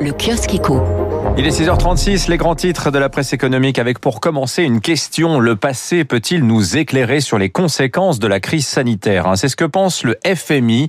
Le kiosque éco. Il est 6h36, les grands titres de la presse économique avec pour commencer une question. Le passé peut-il nous éclairer sur les conséquences de la crise sanitaire hein? C'est ce que pense le FMI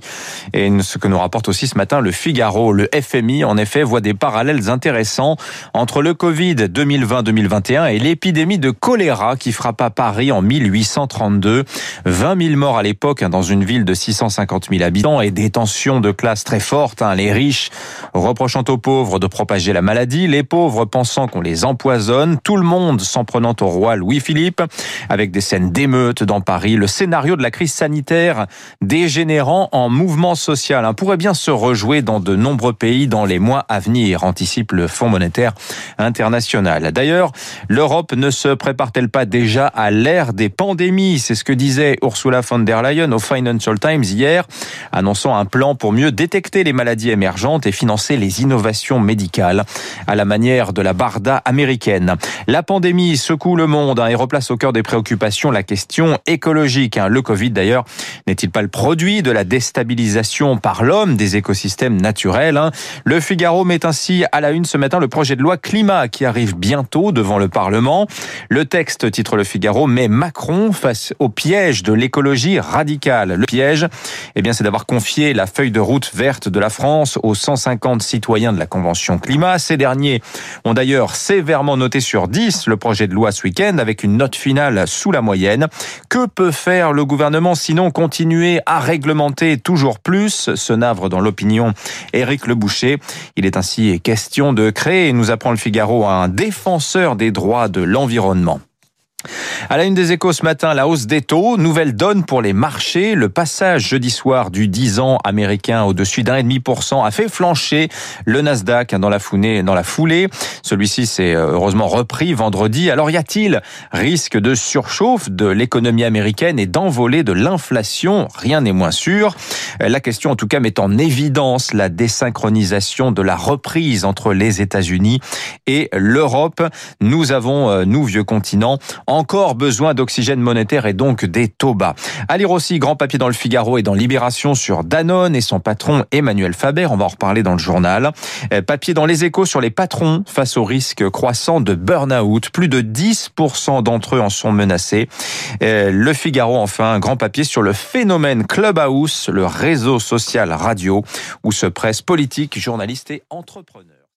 et ce que nous rapporte aussi ce matin le Figaro. Le FMI, en effet, voit des parallèles intéressants entre le Covid 2020-2021 et l'épidémie de choléra qui frappa Paris en 1832. 20 000 morts à l'époque hein, dans une ville de 650 000 habitants et des tensions de classe très fortes. Hein. Les riches reprochant aux pauvres de propager la maladie, les pauvres pensant qu'on les empoisonne, tout le monde s'en prenant au roi Louis-Philippe, avec des scènes d'émeutes dans Paris, le scénario de la crise sanitaire dégénérant en mouvement social hein, pourrait bien se rejouer dans de nombreux pays dans les mois à venir, anticipe le Fonds monétaire international. D'ailleurs, l'Europe ne se prépare-t-elle pas déjà à l'ère des pandémies? C'est ce que disait Ursula von der Leyen au Financial Times hier, annonçant un plan pour mieux détecter les maladies émergentes et financer les innovations médicales à la manière de la Barda américaine. La pandémie secoue le monde hein, et replace au cœur des préoccupations la question écologique. Hein. Le Covid d'ailleurs n'est-il pas le produit de la déstabilisation par l'homme des écosystèmes naturels hein? Le Figaro met ainsi à la une ce matin le projet de loi climat qui arrive bientôt devant le Parlement. Le texte, titre le Figaro, met Macron face au piège de l'écologie radicale. Le piège, eh bien, c'est d'avoir confié la feuille de route verte de la France aux 150 citoyens de la Convention climat. Ces derniers ont d'ailleurs sévèrement noté sur 10 le projet de loi ce week-end avec une note finale sous la moyenne. Que peut faire le gouvernement sinon continuer à réglementer toujours plus? Ce navre dans l'opinion Éric Le Boucher. Il est ainsi question de créer, nous apprend le Figaro, un défenseur des droits de l'environnement. À la une des échos ce matin, la hausse des taux, nouvelle donne pour les marchés. Le passage jeudi soir du 10 ans américain au-dessus d'un et demi pour cent a fait flancher le Nasdaq dans la foulée. Dans la foulée. Celui-ci s'est euh, heureusement repris vendredi. Alors y a-t-il risque de surchauffe de l'économie américaine et d'envoler de l'inflation? Rien n'est moins sûr. La question en tout cas met en évidence la désynchronisation de la reprise entre les États-Unis et l'Europe. Nous avons, euh, nous vieux continents, encore besoin d'oxygène monétaire et donc des taux bas. À lire aussi, grand papier dans le Figaro et dans Libération sur Danone et son patron Emmanuel Faber. On va en reparler dans le journal. Euh, papier dans les échos sur les patrons face au risque croissant de burn-out. Plus de 10% d'entre eux en sont menacés. Euh, le Figaro, enfin, un grand papier sur le phénomène Clubhouse, le réseau social radio où se pressent politiques, journalistes et entrepreneurs.